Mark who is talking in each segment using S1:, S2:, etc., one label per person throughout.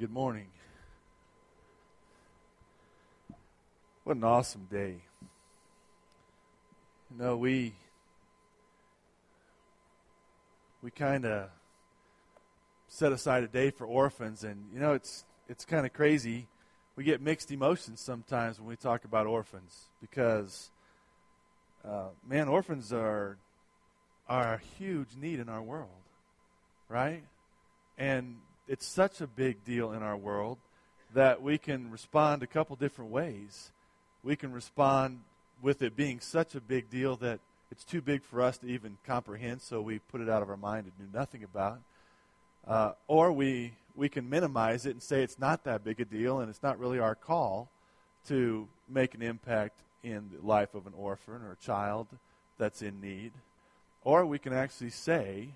S1: Good morning. What an awesome day. You know, we we kind of set aside a day for orphans and you know, it's it's kind of crazy. We get mixed emotions sometimes when we talk about orphans because uh, man, orphans are are a huge need in our world, right? And it's such a big deal in our world that we can respond a couple different ways. We can respond with it being such a big deal that it's too big for us to even comprehend, so we put it out of our mind and do nothing about. Uh, or we we can minimize it and say it's not that big a deal and it's not really our call to make an impact in the life of an orphan or a child that's in need. Or we can actually say,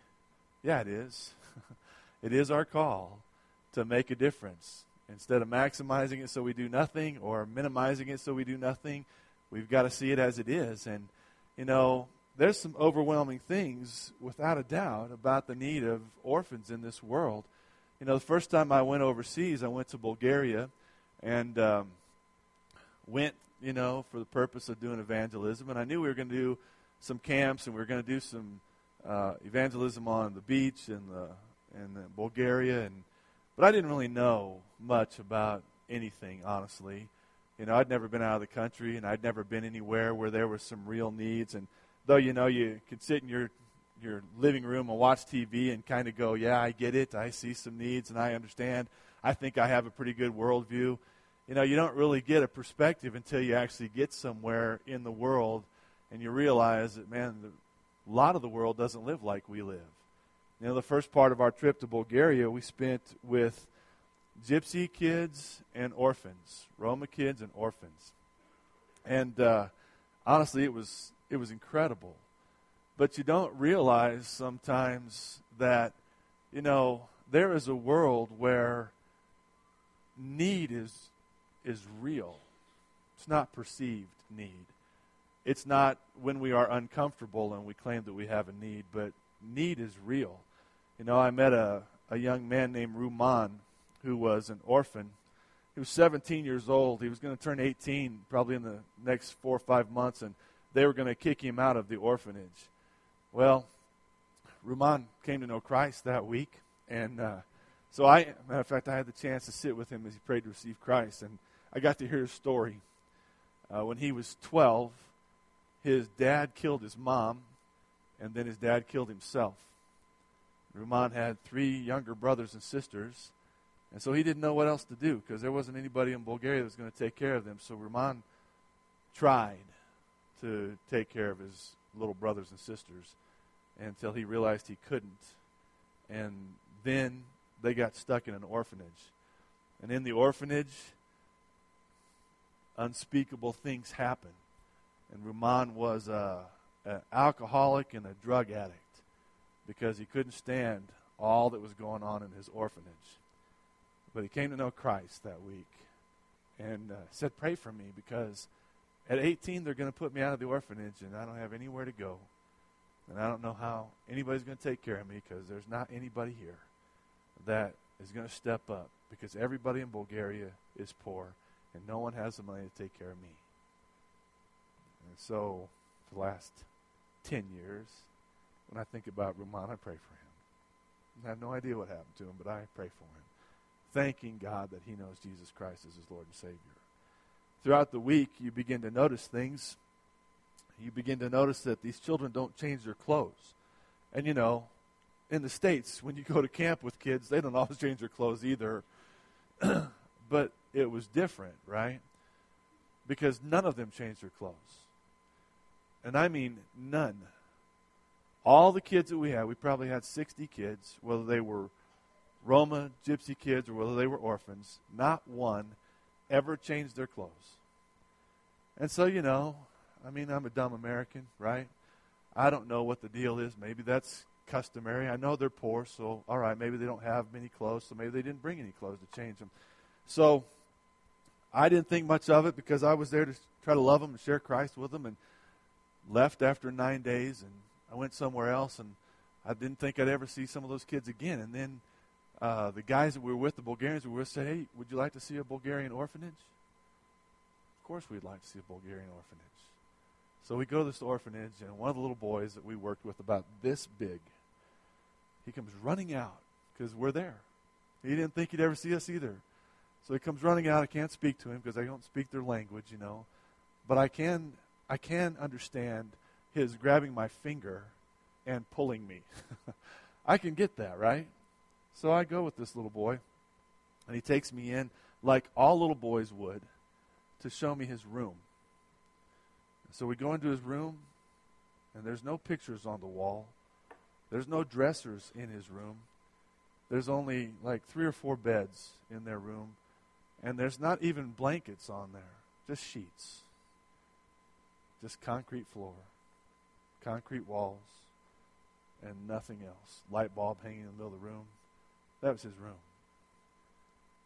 S1: yeah, it is. it is our call to make a difference. Instead of maximizing it so we do nothing or minimizing it so we do nothing, we've got to see it as it is. And, you know, there's some overwhelming things, without a doubt, about the need of orphans in this world. You know, the first time I went overseas, I went to Bulgaria and um, went, you know, for the purpose of doing evangelism. And I knew we were going to do some camps and we were going to do some uh, evangelism on the beach in the in uh, Bulgaria, and but I didn't really know much about anything, honestly. You know, I'd never been out of the country, and I'd never been anywhere where there were some real needs. And though you know you could sit in your your living room and watch TV and kind of go, "Yeah, I get it. I see some needs, and I understand. I think I have a pretty good worldview." You know, you don't really get a perspective until you actually get somewhere in the world, and you realize that, man, the, a lot of the world doesn't live like we live. You know, the first part of our trip to Bulgaria, we spent with gypsy kids and orphans, Roma kids and orphans. And uh, honestly, it was it was incredible. But you don't realize sometimes that you know there is a world where need is is real. It's not perceived need. It's not when we are uncomfortable and we claim that we have a need, but need is real. You know, I met a, a young man named Ruman who was an orphan. He was 17 years old. He was going to turn 18 probably in the next four or five months, and they were going to kick him out of the orphanage. Well, Ruman came to know Christ that week, and uh, so I, matter of fact, I had the chance to sit with him as he prayed to receive Christ, and I got to hear his story. Uh, when he was 12, his dad killed his mom, and then his dad killed himself. Ruman had three younger brothers and sisters, and so he didn't know what else to do because there wasn't anybody in Bulgaria that was going to take care of them. So Ruman tried to take care of his little brothers and sisters until he realized he couldn't. And then they got stuck in an orphanage. And in the orphanage, unspeakable things happened. And Ruman was uh, an alcoholic and a drug addict because he couldn't stand all that was going on in his orphanage. But he came to know Christ that week and uh, said, Pray for me because at 18 they're going to put me out of the orphanage and I don't have anywhere to go. And I don't know how anybody's going to take care of me because there's not anybody here that is going to step up because everybody in Bulgaria is poor and no one has the money to take care of me. And so, for the last 10 years, when I think about Ruman, I pray for him. I have no idea what happened to him, but I pray for him, thanking God that he knows Jesus Christ as his Lord and Savior. Throughout the week, you begin to notice things. You begin to notice that these children don't change their clothes. And you know, in the States, when you go to camp with kids, they don't always change their clothes either. but it was different, right? Because none of them changed their clothes. And I mean none all the kids that we had, we probably had 60 kids, whether they were Roma, gypsy kids, or whether they were orphans, not one ever changed their clothes. And so, you know, I mean, I'm a dumb American, right? I don't know what the deal is. Maybe that's customary. I know they're poor, so all right, maybe they don't have many clothes, so maybe they didn't bring any clothes to change them. So I didn't think much of it because I was there to try to love them and share Christ with them and left after nine days and I went somewhere else and I didn't think I'd ever see some of those kids again. And then uh, the guys that we were with, the Bulgarians we were said, "Hey, would you like to see a Bulgarian orphanage?" Of course, we'd like to see a Bulgarian orphanage. So we go to this orphanage, and one of the little boys that we worked with, about this big, he comes running out because we're there. He didn't think he'd ever see us either. So he comes running out. I can't speak to him because I don't speak their language, you know. But I can, I can understand his grabbing my finger and pulling me. I can get that, right? So I go with this little boy, and he takes me in like all little boys would to show me his room. So we go into his room, and there's no pictures on the wall. There's no dressers in his room. There's only like three or four beds in their room, and there's not even blankets on there, just sheets. Just concrete floor, concrete walls, and nothing else. Light bulb hanging in the middle of the room. That was his room.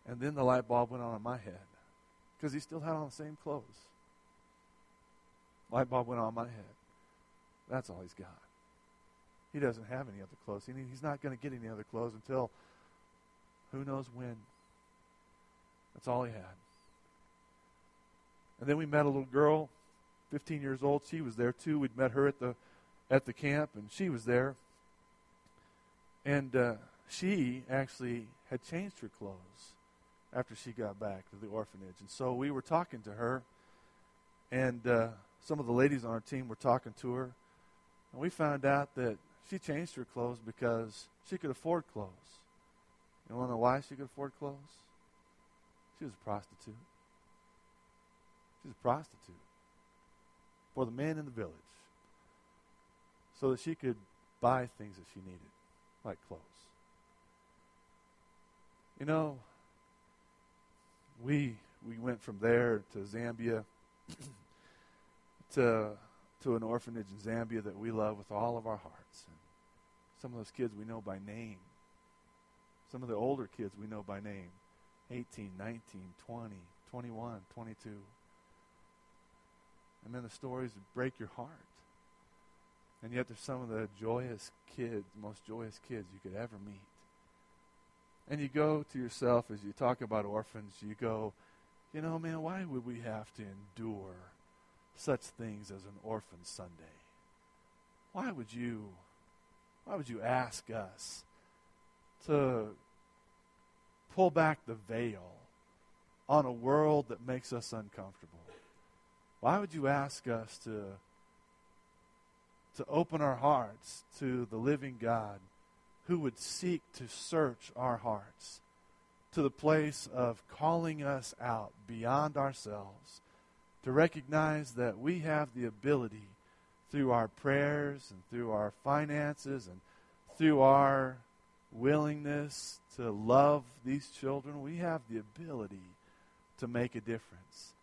S1: And then the light bulb went on in my head because he still had on the same clothes. Light bulb went on my head. That's all he's got. He doesn't have any other clothes. He's not going to get any other clothes until who knows when. That's all he had. And then we met a little girl, 15 years old. She was there too. We'd met her at the at the camp, and she was there. And uh, she actually had changed her clothes after she got back to the orphanage. And so we were talking to her, and uh, some of the ladies on our team were talking to her. And we found out that she changed her clothes because she could afford clothes. You want to know why she could afford clothes? She was a prostitute. She was a prostitute for the men in the village so that she could buy things that she needed, like clothes. You know, we we went from there to Zambia to to an orphanage in Zambia that we love with all of our hearts. And some of those kids we know by name. Some of the older kids we know by name 18, 19, 20, 21, 22. And then the stories break your heart. And yet they're some of the joyous kids, most joyous kids you could ever meet. And you go to yourself as you talk about orphans, you go, you know, man, why would we have to endure such things as an orphan Sunday? Why would you why would you ask us to pull back the veil on a world that makes us uncomfortable? Why would you ask us to to open our hearts to the living God who would seek to search our hearts to the place of calling us out beyond ourselves to recognize that we have the ability through our prayers and through our finances and through our willingness to love these children, we have the ability to make a difference.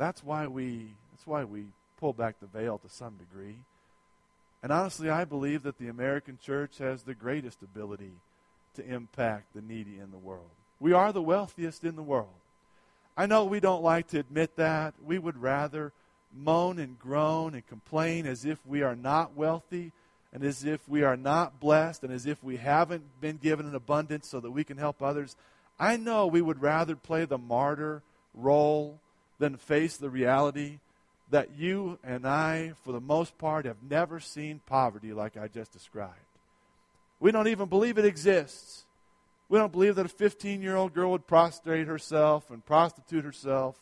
S1: That's why we that's why we pull back the veil to some degree. And honestly, I believe that the American church has the greatest ability to impact the needy in the world. We are the wealthiest in the world. I know we don't like to admit that. We would rather moan and groan and complain as if we are not wealthy and as if we are not blessed and as if we haven't been given an abundance so that we can help others. I know we would rather play the martyr role than face the reality that you and I, for the most part, have never seen poverty like I just described. We don't even believe it exists. We don't believe that a 15 year old girl would prostrate herself and prostitute herself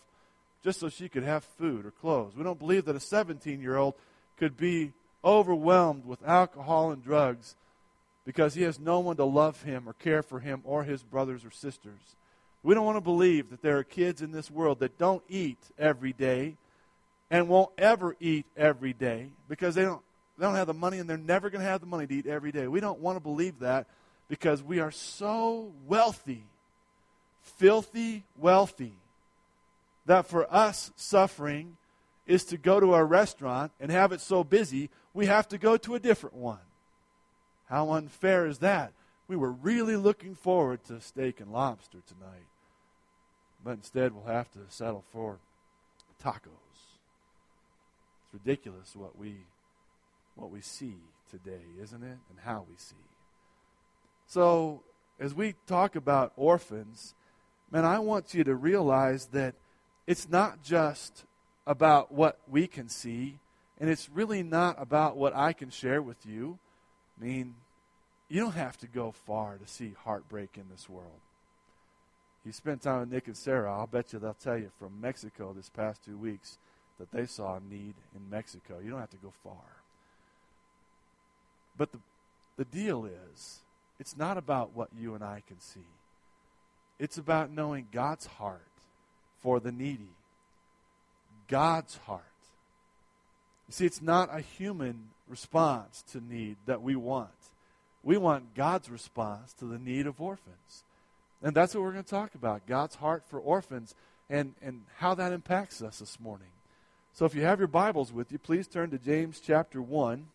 S1: just so she could have food or clothes. We don't believe that a 17 year old could be overwhelmed with alcohol and drugs because he has no one to love him or care for him or his brothers or sisters. We don't want to believe that there are kids in this world that don't eat every day and won't ever eat every day because they don't, they don't have the money and they're never going to have the money to eat every day. We don't want to believe that because we are so wealthy, filthy wealthy, that for us suffering is to go to a restaurant and have it so busy we have to go to a different one. How unfair is that? We were really looking forward to steak and lobster tonight, but instead we'll have to settle for tacos. It's ridiculous what we what we see today, isn't it? And how we see. So, as we talk about orphans, man, I want you to realize that it's not just about what we can see, and it's really not about what I can share with you. I mean, you don't have to go far to see heartbreak in this world. You spend time with Nick and Sarah, I'll bet you they'll tell you from Mexico this past two weeks that they saw a need in Mexico. You don't have to go far. But the, the deal is, it's not about what you and I can see. It's about knowing God's heart for the needy. God's heart. You see, it's not a human response to need that we want. We want God's response to the need of orphans. And that's what we're going to talk about God's heart for orphans and, and how that impacts us this morning. So if you have your Bibles with you, please turn to James chapter 1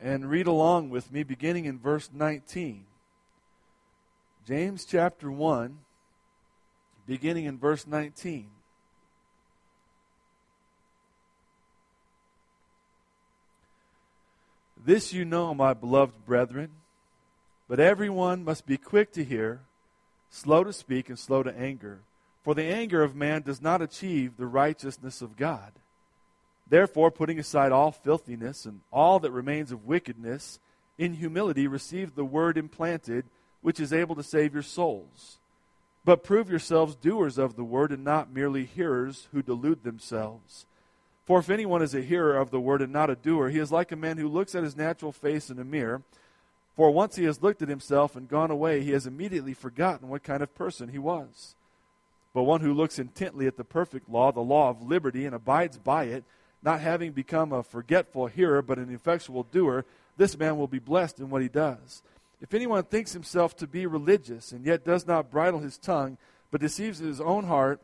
S1: and read along with me, beginning in verse 19. James chapter 1, beginning in verse 19. This you know, my beloved brethren, but everyone must be quick to hear, slow to speak, and slow to anger. For the anger of man does not achieve the righteousness of God. Therefore, putting aside all filthiness and all that remains of wickedness, in humility receive the word implanted, which is able to save your souls. But prove yourselves doers of the word and not merely hearers who delude themselves. For if anyone is a hearer of the word and not a doer, he is like a man who looks at his natural face in a mirror. For once he has looked at himself and gone away, he has immediately forgotten what kind of person he was. But one who looks intently at the perfect law, the law of liberty, and abides by it, not having become a forgetful hearer, but an effectual doer, this man will be blessed in what he does. If anyone thinks himself to be religious and yet does not bridle his tongue, but deceives his own heart,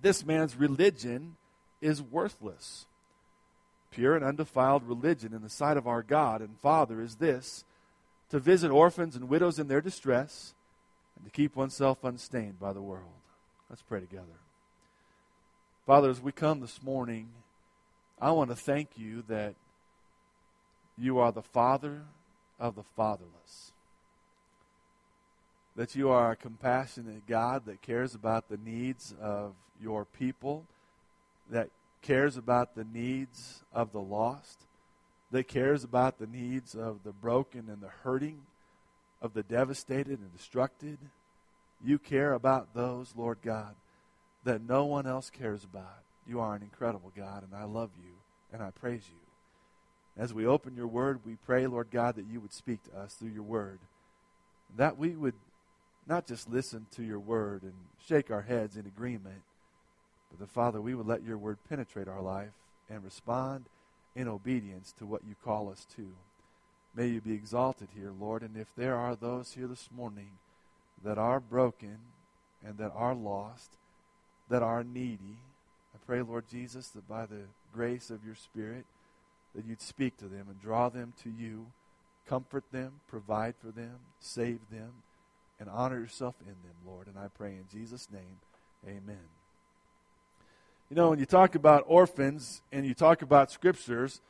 S1: this man's religion is worthless. Pure and undefiled religion in the sight of our God and Father is this to visit orphans and widows in their distress and to keep oneself unstained by the world. Let's pray together. Father, as we come this morning, I want to thank you that you are the Father of the fatherless. That you are a compassionate God that cares about the needs of your people that cares about the needs of the lost, that cares about the needs of the broken and the hurting, of the devastated and destructed. You care about those, Lord God, that no one else cares about. You are an incredible God, and I love you and I praise you. As we open your word, we pray, Lord God, that you would speak to us through your word. That we would not just listen to your word and shake our heads in agreement, but the Father, we would let your word penetrate our life and respond in obedience to what you call us to. May you be exalted here, Lord. And if there are those here this morning that are broken and that are lost, that are needy, I pray, Lord Jesus, that by the grace of your Spirit, that you'd speak to them and draw them to you, comfort them, provide for them, save them, and honor yourself in them, Lord. And I pray in Jesus' name, amen. You know, when you talk about orphans and you talk about scriptures,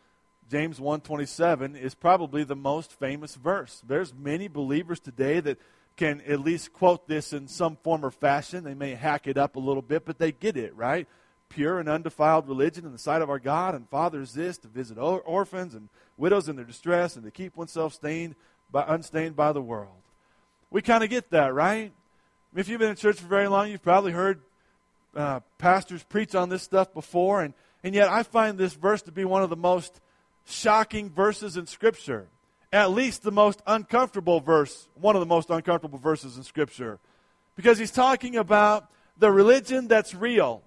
S1: James 1:27 is probably the most famous verse. There's many believers today that can at least quote this in some form or fashion. They may hack it up a little bit, but they get it, right? Pure and undefiled religion in the sight of our God and Father is this to visit orphans and widows in their distress and to keep oneself stained by, unstained by the world. We kind of get that, right? If you've been in church for very long, you've probably heard uh, pastors preach on this stuff before, and, and yet I find this verse to be one of the most shocking verses in Scripture. At least the most uncomfortable verse, one of the most uncomfortable verses in Scripture. Because he's talking about the religion that's real.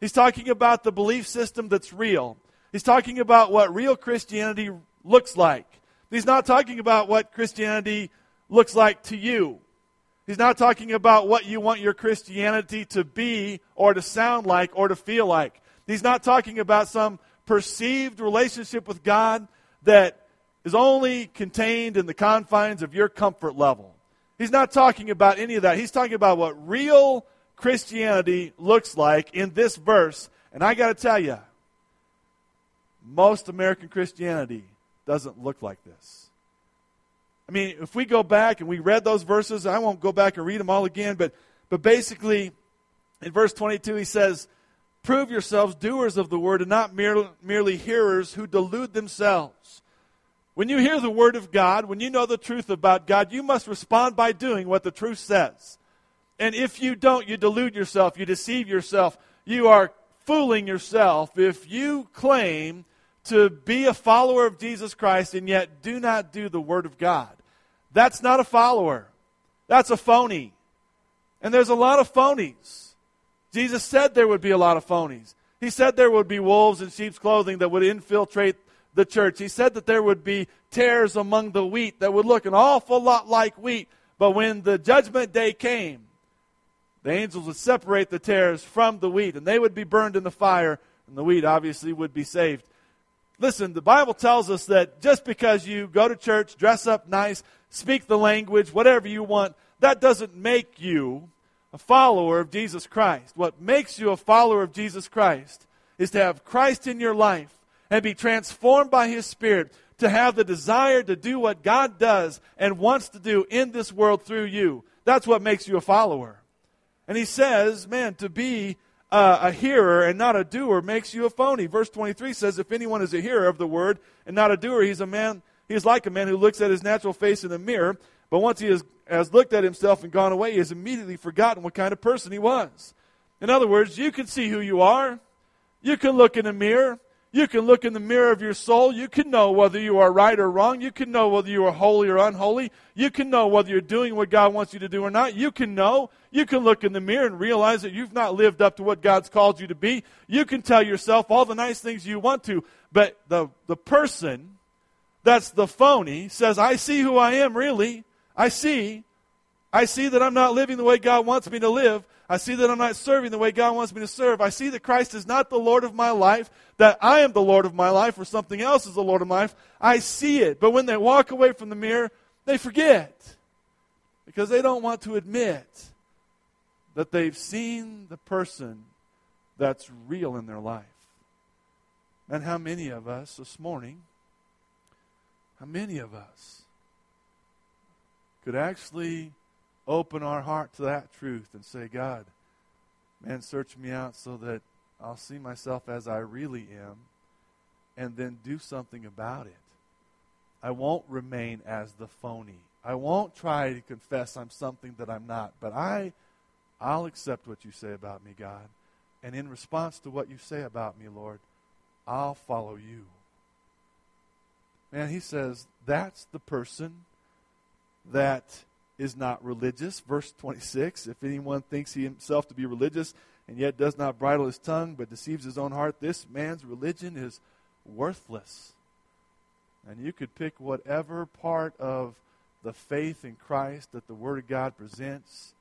S1: He's talking about the belief system that's real. He's talking about what real Christianity looks like. He's not talking about what Christianity looks like to you. He's not talking about what you want your Christianity to be or to sound like or to feel like. He's not talking about some perceived relationship with God that is only contained in the confines of your comfort level. He's not talking about any of that. He's talking about what real Christianity looks like in this verse. And I got to tell you, most American Christianity doesn't look like this. I mean, if we go back and we read those verses, I won't go back and read them all again, but, but basically, in verse 22, he says, Prove yourselves doers of the word and not mere, merely hearers who delude themselves. When you hear the word of God, when you know the truth about God, you must respond by doing what the truth says. And if you don't, you delude yourself, you deceive yourself, you are fooling yourself if you claim to be a follower of Jesus Christ and yet do not do the Word of God. That's not a follower, that's a phony. And there's a lot of phonies. Jesus said there would be a lot of phonies. He said there would be wolves in sheep's clothing that would infiltrate the church. He said that there would be tares among the wheat that would look an awful lot like wheat. But when the judgment day came, the angels would separate the tares from the wheat, and they would be burned in the fire, and the wheat obviously would be saved. Listen, the Bible tells us that just because you go to church, dress up nice, speak the language, whatever you want, that doesn't make you a follower of Jesus Christ. What makes you a follower of Jesus Christ is to have Christ in your life and be transformed by His Spirit, to have the desire to do what God does and wants to do in this world through you. That's what makes you a follower. And he says, man, to be uh, a hearer and not a doer makes you a phony. Verse 23 says, if anyone is a hearer of the word and not a doer, he's a man, he's like a man who looks at his natural face in the mirror, but once he has, has looked at himself and gone away, he has immediately forgotten what kind of person he was. In other words, you can see who you are. You can look in a mirror. You can look in the mirror of your soul. You can know whether you are right or wrong. You can know whether you are holy or unholy. You can know whether you're doing what God wants you to do or not. You can know. You can look in the mirror and realize that you've not lived up to what God's called you to be. You can tell yourself all the nice things you want to, but the, the person that's the phony says, I see who I am, really. I see. I see that I'm not living the way God wants me to live. I see that I'm not serving the way God wants me to serve. I see that Christ is not the Lord of my life, that I am the Lord of my life, or something else is the Lord of my life. I see it. But when they walk away from the mirror, they forget because they don't want to admit that they've seen the person that's real in their life. And how many of us this morning, how many of us could actually open our heart to that truth and say, God, man, search me out so that I'll see myself as I really am and then do something about it. I won't remain as the phony. I won't try to confess I'm something that I'm not, but I I'll accept what you say about me, God. And in response to what you say about me, Lord, I'll follow you. Man, he says that's the person that is not religious. Verse 26 If anyone thinks he himself to be religious and yet does not bridle his tongue but deceives his own heart, this man's religion is worthless. And you could pick whatever part of the faith in Christ that the Word of God presents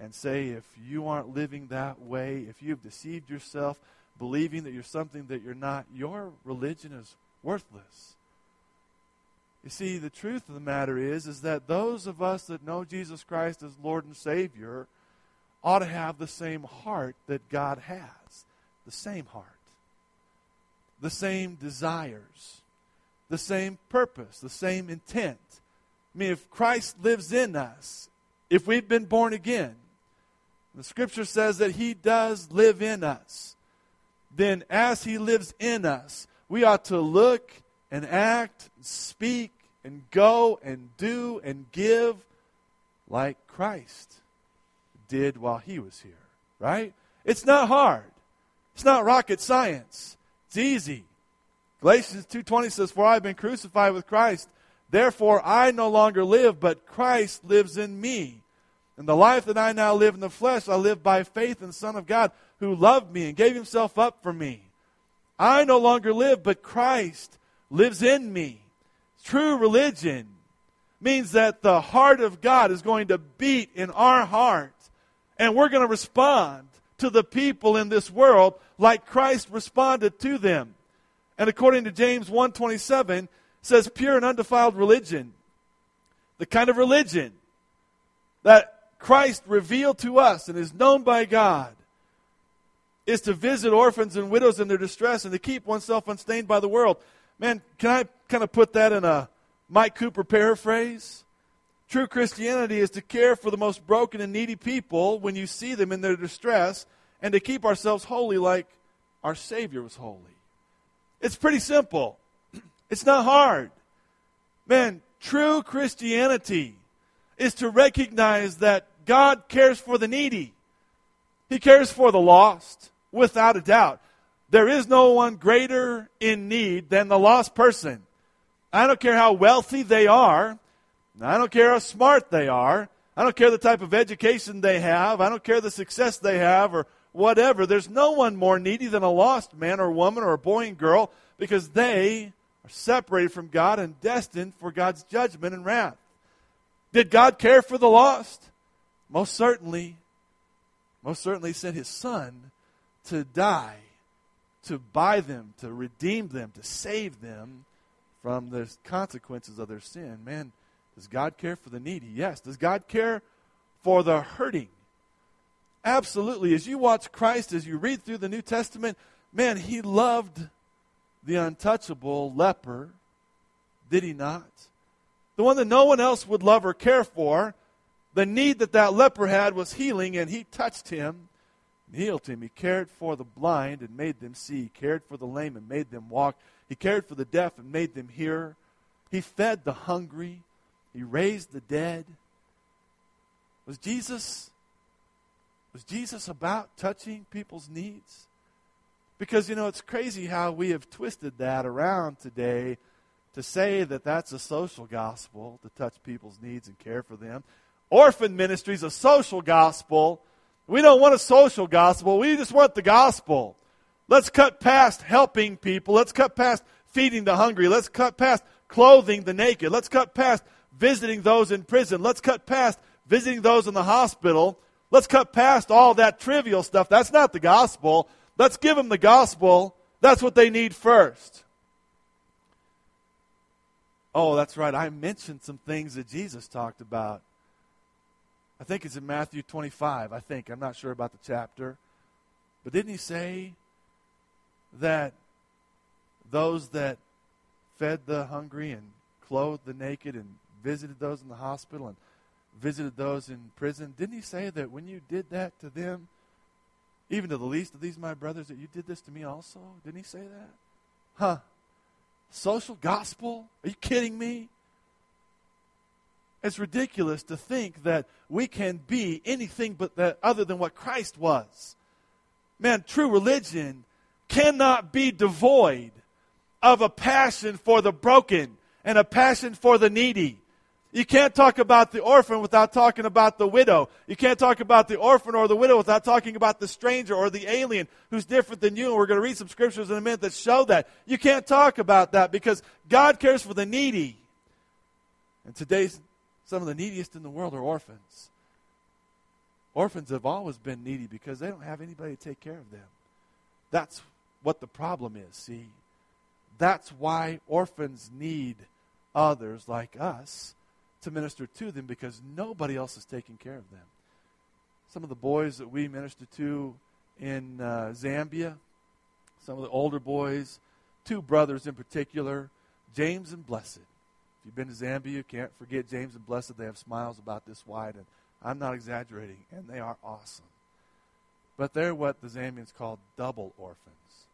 S1: and say, if you aren't living that way, if you've deceived yourself, believing that you're something that you're not, your religion is worthless. You see, the truth of the matter is, is that those of us that know Jesus Christ as Lord and Savior ought to have the same heart that God has. The same heart. The same desires. The same purpose. The same intent. I mean, if Christ lives in us, if we've been born again, the scripture says that he does live in us, then as he lives in us, we ought to look and act, and speak, and go and do and give like Christ did while he was here, right? It's not hard. It's not rocket science. It's easy. Galatians 2:20 says, "For I have been crucified with Christ; therefore I no longer live, but Christ lives in me. And the life that I now live in the flesh, I live by faith in the Son of God who loved me and gave himself up for me. I no longer live, but Christ lives in me. True religion means that the heart of God is going to beat in our heart, and we're going to respond to the people in this world like Christ responded to them. And according to James 1:27 says pure and undefiled religion, the kind of religion that Christ revealed to us and is known by God is to visit orphans and widows in their distress and to keep oneself unstained by the world. Man, can I kind of put that in a Mike Cooper paraphrase? True Christianity is to care for the most broken and needy people when you see them in their distress and to keep ourselves holy like our Savior was holy. It's pretty simple, it's not hard. Man, true Christianity is to recognize that God cares for the needy, He cares for the lost, without a doubt. There is no one greater in need than the lost person. I don't care how wealthy they are. I don't care how smart they are. I don't care the type of education they have. I don't care the success they have or whatever. There's no one more needy than a lost man or woman or a boy and girl because they are separated from God and destined for God's judgment and wrath. Did God care for the lost? Most certainly. Most certainly sent his son to die, to buy them, to redeem them, to save them from the consequences of their sin. Man, does God care for the needy? Yes. Does God care for the hurting? Absolutely. As you watch Christ, as you read through the New Testament, man, he loved the untouchable leper, did he not? The one that no one else would love or care for. The need that that leper had was healing, and he touched him healed him. He cared for the blind and made them see. He cared for the lame and made them walk. He cared for the deaf and made them hear. He fed the hungry. He raised the dead. Was Jesus was Jesus about touching people's needs? Because you know it's crazy how we have twisted that around today to say that that's a social gospel to touch people's needs and care for them. Orphan ministry is a social gospel we don't want a social gospel. We just want the gospel. Let's cut past helping people. Let's cut past feeding the hungry. Let's cut past clothing the naked. Let's cut past visiting those in prison. Let's cut past visiting those in the hospital. Let's cut past all that trivial stuff. That's not the gospel. Let's give them the gospel. That's what they need first. Oh, that's right. I mentioned some things that Jesus talked about. I think it's in Matthew 25. I think. I'm not sure about the chapter. But didn't he say that those that fed the hungry and clothed the naked and visited those in the hospital and visited those in prison, didn't he say that when you did that to them, even to the least of these my brothers, that you did this to me also? Didn't he say that? Huh. Social gospel? Are you kidding me? It's ridiculous to think that we can be anything but that other than what Christ was. Man, true religion cannot be devoid of a passion for the broken and a passion for the needy. You can't talk about the orphan without talking about the widow. You can't talk about the orphan or the widow without talking about the stranger or the alien who's different than you. And we're going to read some scriptures in a minute that show that. You can't talk about that because God cares for the needy. And today's some of the neediest in the world are orphans. Orphans have always been needy because they don't have anybody to take care of them. That's what the problem is, see? That's why orphans need others like us to minister to them because nobody else is taking care of them. Some of the boys that we minister to in uh, Zambia, some of the older boys, two brothers in particular, James and Blessed you've been to Zambia, you can't forget James and Blessed. They have smiles about this wide, and I'm not exaggerating, and they are awesome. But they're what the Zambians call double orphans.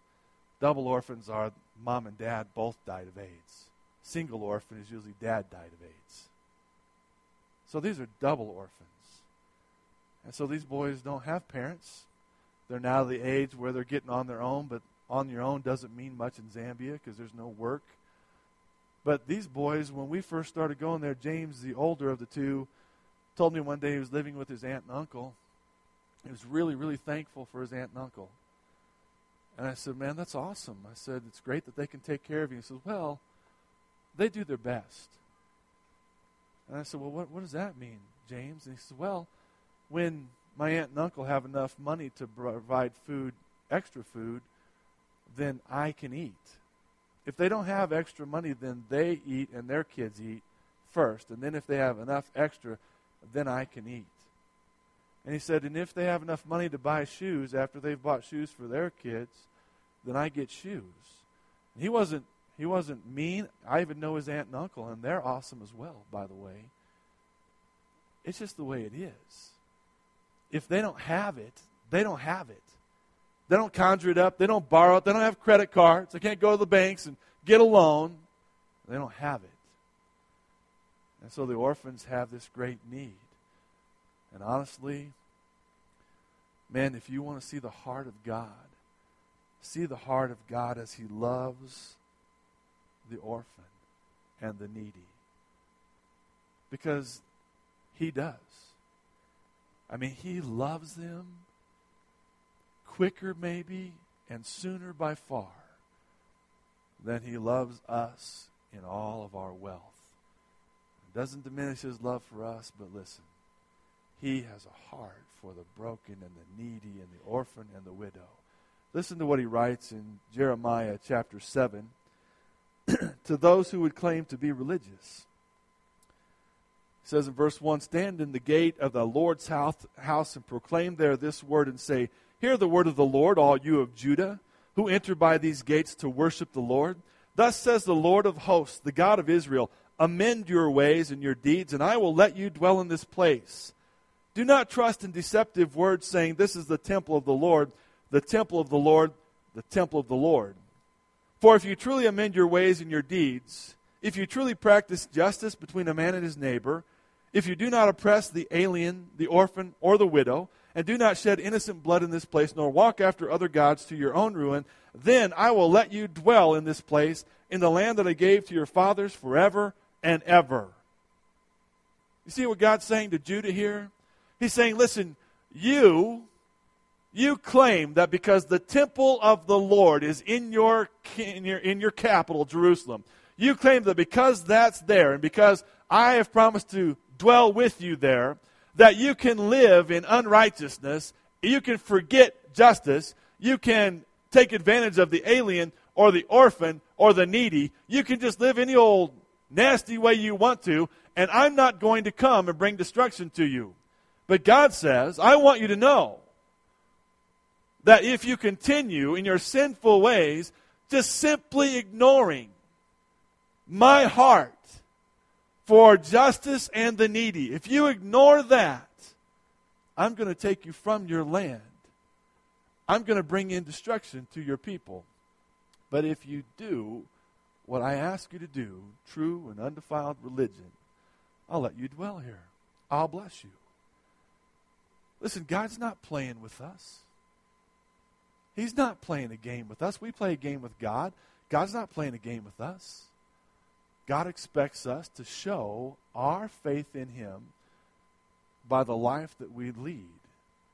S1: Double orphans are mom and dad both died of AIDS. Single orphan is usually dad died of AIDS. So these are double orphans. And so these boys don't have parents. They're now the age where they're getting on their own, but on your own doesn't mean much in Zambia because there's no work but these boys, when we first started going there, James, the older of the two, told me one day he was living with his aunt and uncle. He was really, really thankful for his aunt and uncle. And I said, Man, that's awesome. I said, It's great that they can take care of you. He says, Well, they do their best. And I said, Well, what, what does that mean, James? And he said, Well, when my aunt and uncle have enough money to provide food, extra food, then I can eat. If they don't have extra money, then they eat and their kids eat first. And then if they have enough extra, then I can eat. And he said, and if they have enough money to buy shoes after they've bought shoes for their kids, then I get shoes. And he wasn't he wasn't mean. I even know his aunt and uncle, and they're awesome as well, by the way. It's just the way it is. If they don't have it, they don't have it. They don't conjure it up. They don't borrow it. They don't have credit cards. They can't go to the banks and get a loan. They don't have it. And so the orphans have this great need. And honestly, man, if you want to see the heart of God, see the heart of God as He loves the orphan and the needy. Because He does. I mean, He loves them quicker, maybe, and sooner by far than He loves us in all of our wealth. It doesn't diminish His love for us, but listen, He has a heart for the broken and the needy and the orphan and the widow. Listen to what He writes in Jeremiah chapter 7 to those who would claim to be religious. He says in verse 1 Stand in the gate of the Lord's house and proclaim there this word and say, Hear the word of the Lord, all you of Judah, who enter by these gates to worship the Lord. Thus says the Lord of hosts, the God of Israel Amend your ways and your deeds, and I will let you dwell in this place. Do not trust in deceptive words, saying, This is the temple of the Lord, the temple of the Lord, the temple of the Lord. For if you truly amend your ways and your deeds, if you truly practice justice between a man and his neighbor, if you do not oppress the alien, the orphan, or the widow, and do not shed innocent blood in this place, nor walk after other gods to your own ruin, then I will let you dwell in this place, in the land that I gave to your fathers forever and ever. You see what God's saying to Judah here? He's saying, listen, you, you claim that because the temple of the Lord is in your, in your, in your capital, Jerusalem, you claim that because that's there and because I have promised to dwell with you there, that you can live in unrighteousness, you can forget justice, you can take advantage of the alien or the orphan or the needy. You can just live any old nasty way you want to, and I'm not going to come and bring destruction to you. But God says, I want you to know that if you continue in your sinful ways, just simply ignoring my heart for justice and the needy. If you ignore that, I'm going to take you from your land. I'm going to bring in destruction to your people. But if you do what I ask you to do, true and undefiled religion, I'll let you dwell here. I'll bless you. Listen, God's not playing with us. He's not playing a game with us. We play a game with God. God's not playing a game with us. God expects us to show our faith in Him by the life that we lead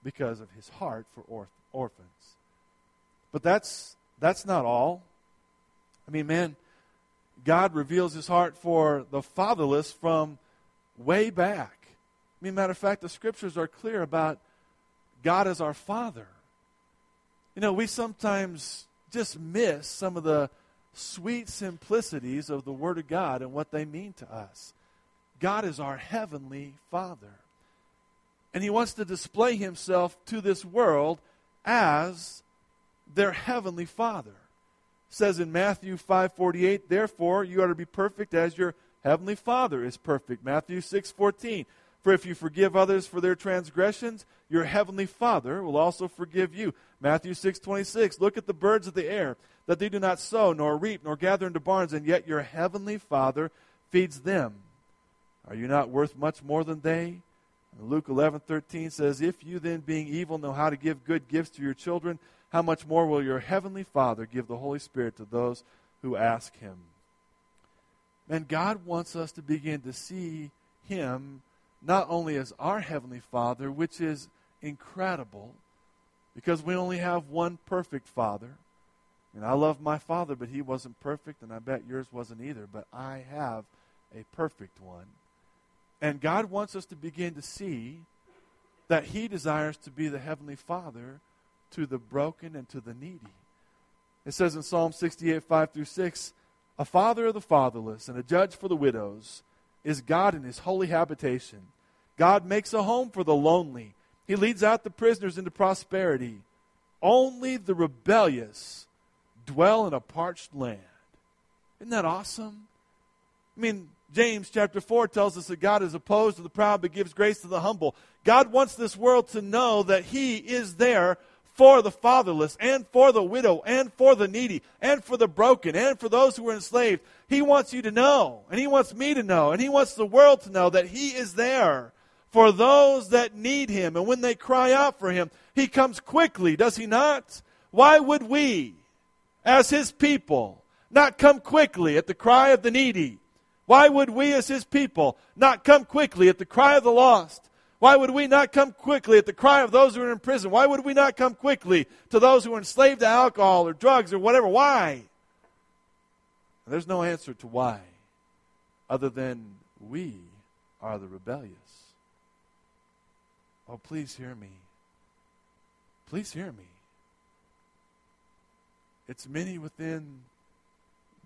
S1: because of His heart for orphans. But that's, that's not all. I mean, man, God reveals His heart for the fatherless from way back. I mean, matter of fact, the scriptures are clear about God as our Father. You know, we sometimes just miss some of the sweet simplicities of the Word of God and what they mean to us. God is our heavenly Father. And He wants to display Himself to this world as their heavenly Father. It says in Matthew 5:48, therefore you are to be perfect as your heavenly Father is perfect. Matthew 6:14, for if you forgive others for their transgressions, your heavenly Father will also forgive you. Matthew 6:26, look at the birds of the air that they do not sow, nor reap, nor gather into barns, and yet your heavenly Father feeds them. Are you not worth much more than they? And Luke 11:13 says, "If you then, being evil, know how to give good gifts to your children, how much more will your heavenly Father give the Holy Spirit to those who ask Him?" And God wants us to begin to see Him not only as our heavenly Father, which is incredible, because we only have one perfect Father and I love my father, but he wasn't perfect, and I bet yours wasn't either. But I have a perfect one. And God wants us to begin to see that he desires to be the heavenly father to the broken and to the needy. It says in Psalm 68, 5 through 6, a father of the fatherless and a judge for the widows is God in his holy habitation. God makes a home for the lonely. He leads out the prisoners into prosperity. Only the rebellious dwell in a parched land. Isn't that awesome? I mean, James chapter 4 tells us that God is opposed to the proud but gives grace to the humble. God wants this world to know that He is there for the fatherless and for the widow and for the needy and for the broken and for those who are enslaved. He wants you to know, and He wants me to know, and He wants the world to know that He is there for those that need Him. And when they cry out for Him, He comes quickly, does He not? Why would we, as His people, not come quickly at the cry of the needy? Why would we, as His people, not come quickly at the cry of the lost? Why would we not come quickly at the cry of those who are in prison? Why would we not come quickly to those who are enslaved to alcohol or drugs or whatever? Why? There's no answer to why other than we are the rebellious. Oh, please hear me. Please hear me. It's many within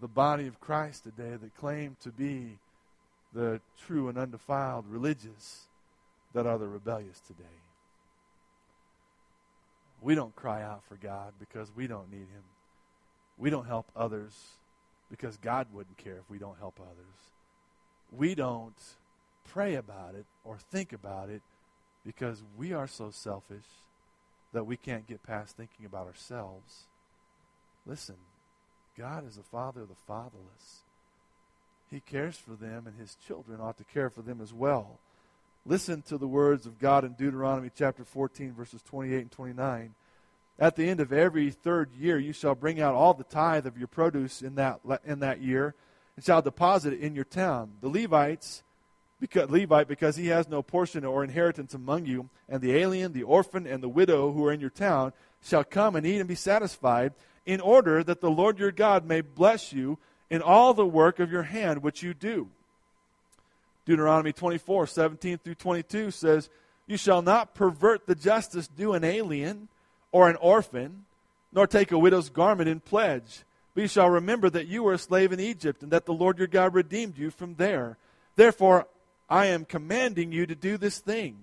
S1: the body of Christ today that claim to be the true and undefiled religious that are the rebellious today. We don't cry out for God because we don't need Him. We don't help others because God wouldn't care if we don't help others. We don't pray about it or think about it because we are so selfish that we can't get past thinking about ourselves. Listen, God is the father of the fatherless. He cares for them, and his children ought to care for them as well. Listen to the words of God in Deuteronomy chapter 14, verses 28 and 29. At the end of every third year, you shall bring out all the tithe of your produce in that, in that year, and shall deposit it in your town. The Levites, because, Levite, because he has no portion or inheritance among you, and the alien, the orphan, and the widow who are in your town, shall come and eat and be satisfied in order that the Lord your God may bless you in all the work of your hand which you do. Deuteronomy 24, 17 through 22 says, You shall not pervert the justice due an alien or an orphan, nor take a widow's garment in pledge. But you shall remember that you were a slave in Egypt, and that the Lord your God redeemed you from there. Therefore, I am commanding you to do this thing.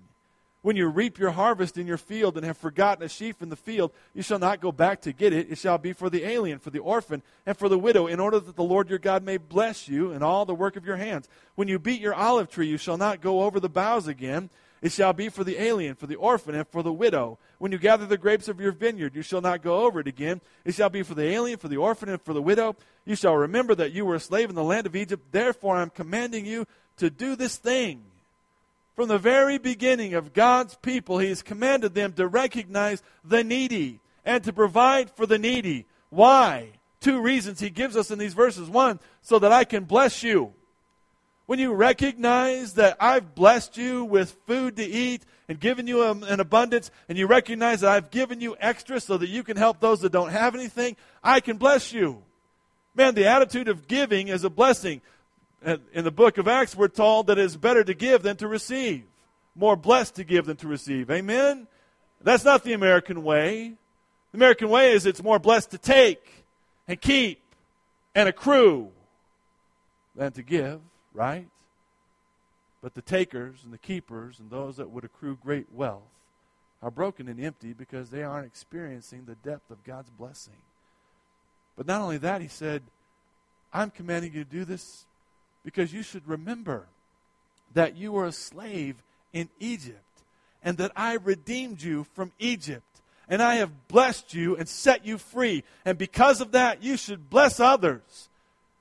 S1: When you reap your harvest in your field and have forgotten a sheaf in the field, you shall not go back to get it. It shall be for the alien, for the orphan, and for the widow, in order that the Lord your God may bless you in all the work of your hands. When you beat your olive tree, you shall not go over the boughs again. It shall be for the alien, for the orphan, and for the widow. When you gather the grapes of your vineyard, you shall not go over it again. It shall be for the alien, for the orphan, and for the widow. You shall remember that you were a slave in the land of Egypt. Therefore, I am commanding you to do this thing from the very beginning of God's people, He has commanded them to recognize the needy and to provide for the needy. Why? Two reasons He gives us in these verses. One, so that I can bless you. When you recognize that I've blessed you with food to eat and given you an abundance, and you recognize that I've given you extra so that you can help those that don't have anything, I can bless you. Man, the attitude of giving is a blessing in the book of Acts, we're told that it's better to give than to receive. More blessed to give than to receive. Amen? That's not the American way. The American way is it's more blessed to take and keep and accrue than to give, right? But the takers and the keepers and those that would accrue great wealth are broken and empty because they aren't experiencing the depth of God's blessing. But not only that, he said, I'm commanding you to do this because you should remember that you were a slave in Egypt and that I redeemed you from Egypt and I have blessed you and set you free. And because of that, you should bless others.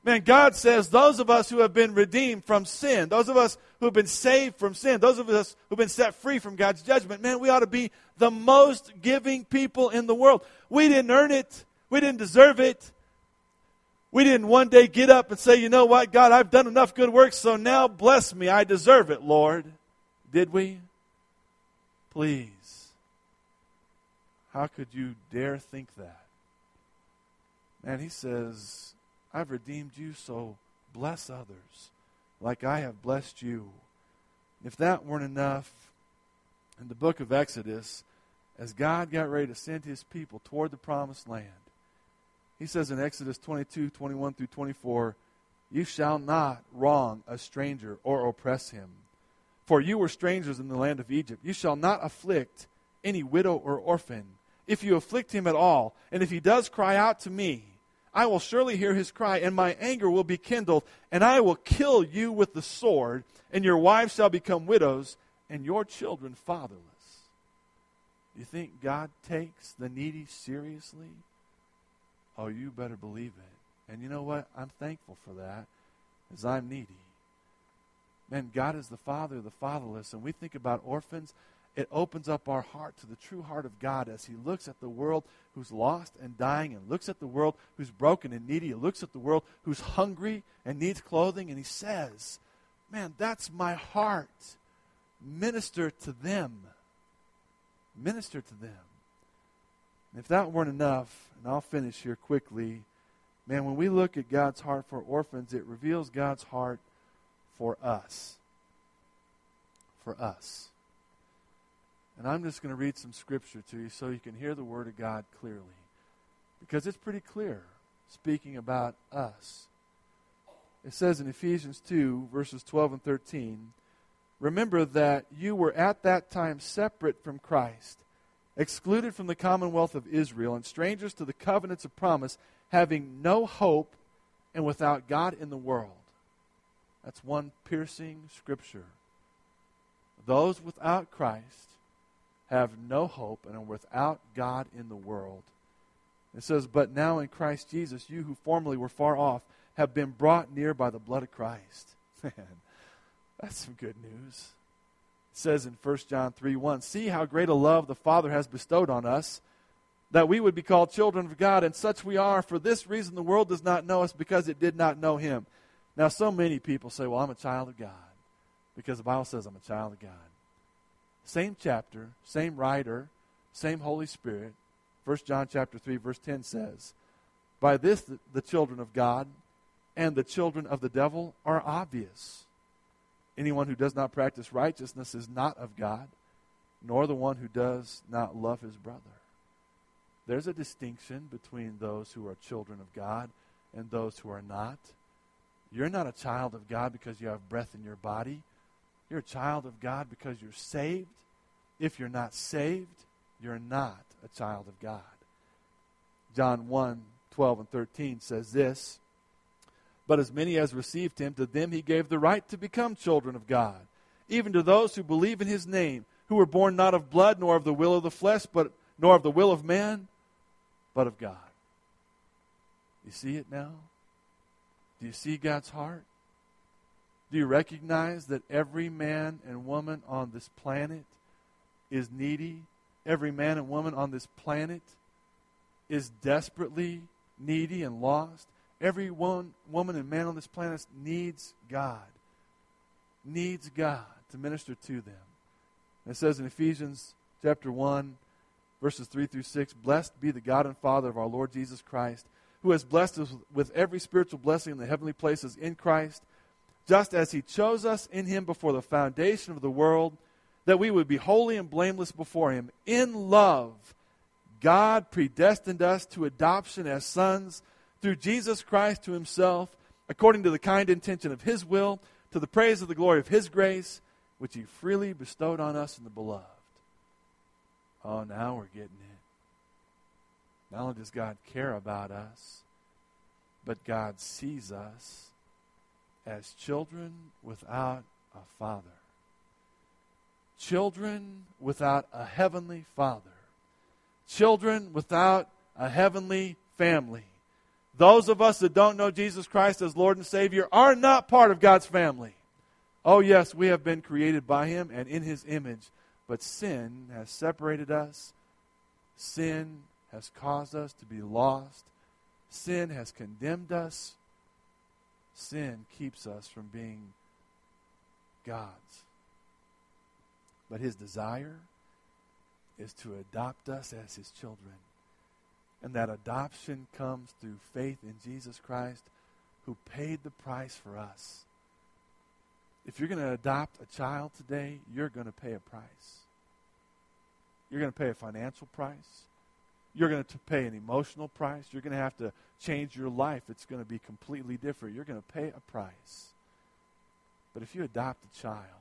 S1: Man, God says those of us who have been redeemed from sin, those of us who have been saved from sin, those of us who have been set free from God's judgment, man, we ought to be the most giving people in the world. We didn't earn it, we didn't deserve it. We didn't one day get up and say, you know what, God, I've done enough good works, so now bless me. I deserve it, Lord. Did we? Please. How could you dare think that? And he says, I've redeemed you, so bless others like I have blessed you. If that weren't enough, in the book of Exodus, as God got ready to send his people toward the promised land, he says in Exodus 22, 21 through 24, You shall not wrong a stranger or oppress him. For you were strangers in the land of Egypt. You shall not afflict any widow or orphan. If you afflict him at all, and if he does cry out to me, I will surely hear his cry, and my anger will be kindled, and I will kill you with the sword, and your wives shall become widows, and your children fatherless. Do you think God takes the needy seriously? Oh, you better believe it. And you know what? I'm thankful for that, as I'm needy. Man, God is the father of the fatherless, and we think about orphans it opens up our heart to the true heart of God as He looks at the world who's lost and dying, and looks at the world who's broken and needy, He looks at the world who's hungry and needs clothing, and He says, Man, that's my heart. Minister to them. Minister to them. And if that weren't enough, and I'll finish here quickly, man, when we look at God's heart for orphans, it reveals God's heart for us. For us. And I'm just going to read some scripture to you so you can hear the Word of God clearly. Because it's pretty clear, speaking about us. It says in Ephesians 2, verses 12 and 13 Remember that you were at that time separate from Christ, excluded from the commonwealth of Israel, and strangers to the covenants of promise, having no hope and without God in the world. That's one piercing scripture. Those without Christ have no hope and are without God in the world. It says, But now in Christ Jesus, you who formerly were far off have been brought near by the blood of Christ. Man, that's some good news. Says in 1 John 3 1, See how great a love the Father has bestowed on us, that we would be called children of God, and such we are. For this reason, the world does not know us because it did not know Him. Now, so many people say, Well, I'm a child of God, because the Bible says I'm a child of God. Same chapter, same writer, same Holy Spirit. 1 John chapter 3 verse 10 says, "By this the children of God and the children of the devil are obvious. Anyone who does not practice righteousness is not of God, nor the one who does not love his brother." There's a distinction between those who are children of God and those who are not. You're not a child of God because you have breath in your body. You're a child of God because you're saved if you're not saved, you're not a child of God. John 1 12 and 13 says this But as many as received him, to them he gave the right to become children of God, even to those who believe in his name, who were born not of blood, nor of the will of the flesh, but nor of the will of man, but of God. You see it now? Do you see God's heart? Do you recognize that every man and woman on this planet is needy. Every man and woman on this planet is desperately needy and lost. Every one, woman and man on this planet needs God. Needs God to minister to them. And it says in Ephesians chapter 1, verses 3 through 6 Blessed be the God and Father of our Lord Jesus Christ, who has blessed us with every spiritual blessing in the heavenly places in Christ, just as he chose us in him before the foundation of the world that we would be holy and blameless before Him. In love, God predestined us to adoption as sons through Jesus Christ to Himself, according to the kind intention of His will, to the praise of the glory of His grace, which He freely bestowed on us in the beloved. Oh, now we're getting it. Not only does God care about us, but God sees us as children without a father children without a heavenly father, children without a heavenly family. Those of us that don't know Jesus Christ as Lord and Savior are not part of God's family. Oh, yes, we have been created by Him and in His image, but sin has separated us. Sin has caused us to be lost. Sin has condemned us. Sin keeps us from being God's. But his desire is to adopt us as his children. And that adoption comes through faith in Jesus Christ, who paid the price for us. If you're going to adopt a child today, you're going to pay a price. You're going to pay a financial price. You're going to pay an emotional price. You're going to have to change your life. It's going to be completely different. You're going to pay a price. But if you adopt a child,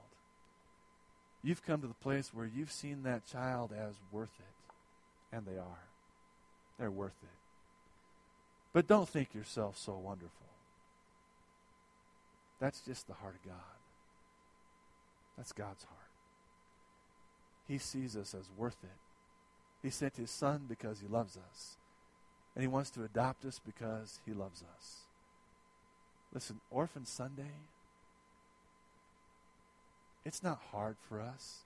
S1: You've come to the place where you've seen that child as worth it. And they are. They're worth it. But don't think yourself so wonderful. That's just the heart of God. That's God's heart. He sees us as worth it. He sent his son because he loves us. And he wants to adopt us because he loves us. Listen, Orphan Sunday, it's not hard for us.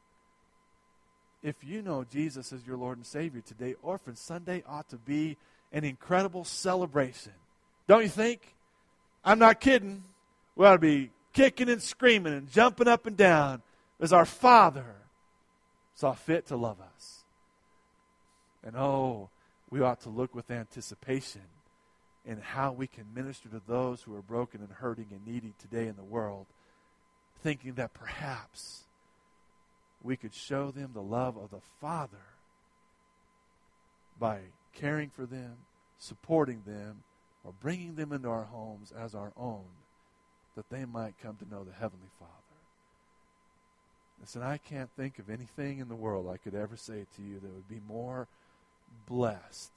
S1: If you know Jesus as your Lord and Savior today, Orphan Sunday ought to be an incredible celebration. Don't you think? I'm not kidding. We ought to be kicking and screaming and jumping up and down as our Father saw fit to love us. And oh, we ought to look with anticipation in how we can minister to those who are broken and hurting and needy today in the world, thinking that perhaps we could show them the love of the Father by caring for them, supporting them, or bringing them into our homes as our own, that they might come to know the Heavenly Father. Listen, I can't think of anything in the world I could ever say to you that would be more blessed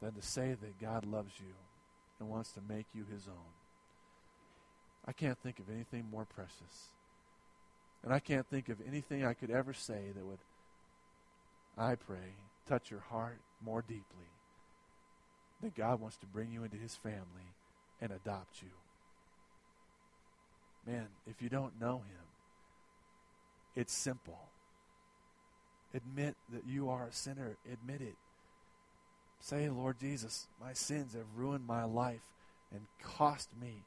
S1: than to say that God loves you and wants to make you his own. I can't think of anything more precious. And I can't think of anything I could ever say that would, I pray, touch your heart more deeply. That God wants to bring you into his family and adopt you. Man, if you don't know him, it's simple. Admit that you are a sinner. Admit it. Say, Lord Jesus, my sins have ruined my life and cost me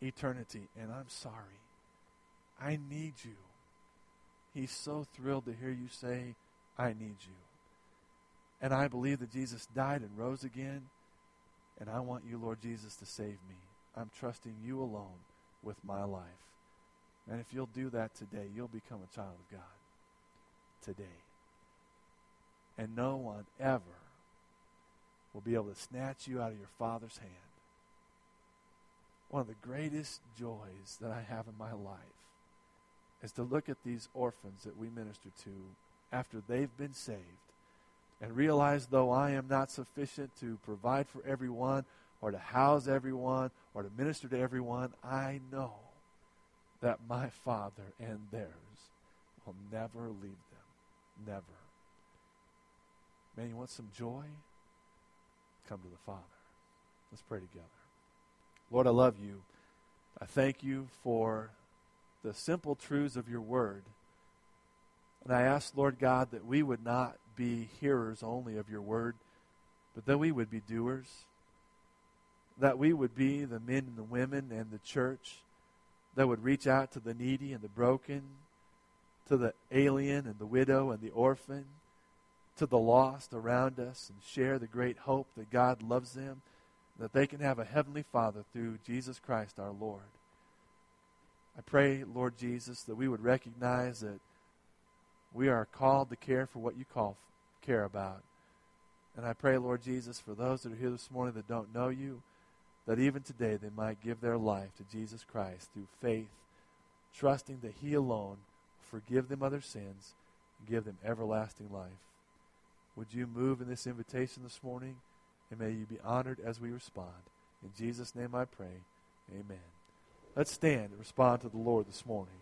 S1: eternity, and I'm sorry. I need you. He's so thrilled to hear you say, I need you. And I believe that Jesus died and rose again, and I want you, Lord Jesus, to save me. I'm trusting you alone with my life. And if you'll do that today, you'll become a child of God. Today. And no one ever will be able to snatch you out of your Father's hand. One of the greatest joys that I have in my life is to look at these orphans that we minister to after they've been saved and realize, though I am not sufficient to provide for everyone or to house everyone or to minister to everyone, I know that my Father and theirs will never leave them. Never. Man, you want some joy? come to the Father. Let's pray together. Lord, I love you. I thank you for the simple truths of your word. And I ask, Lord God, that we would not be hearers only of your word, but that we would be doers. That we would be the men and the women and the church that would reach out to the needy and the broken, to the alien and the widow and the orphan to the lost around us and share the great hope that God loves them, that they can have a heavenly Father through Jesus Christ our Lord. I pray, Lord Jesus, that we would recognize that we are called to care for what you call care about. And I pray, Lord Jesus, for those that are here this morning that don't know you, that even today they might give their life to Jesus Christ through faith, trusting that He alone will forgive them of their sins and give them everlasting life. Would you move in this invitation this morning? And may you be honored as we respond. In Jesus' name I pray. Amen. Let's stand and respond to the Lord this morning.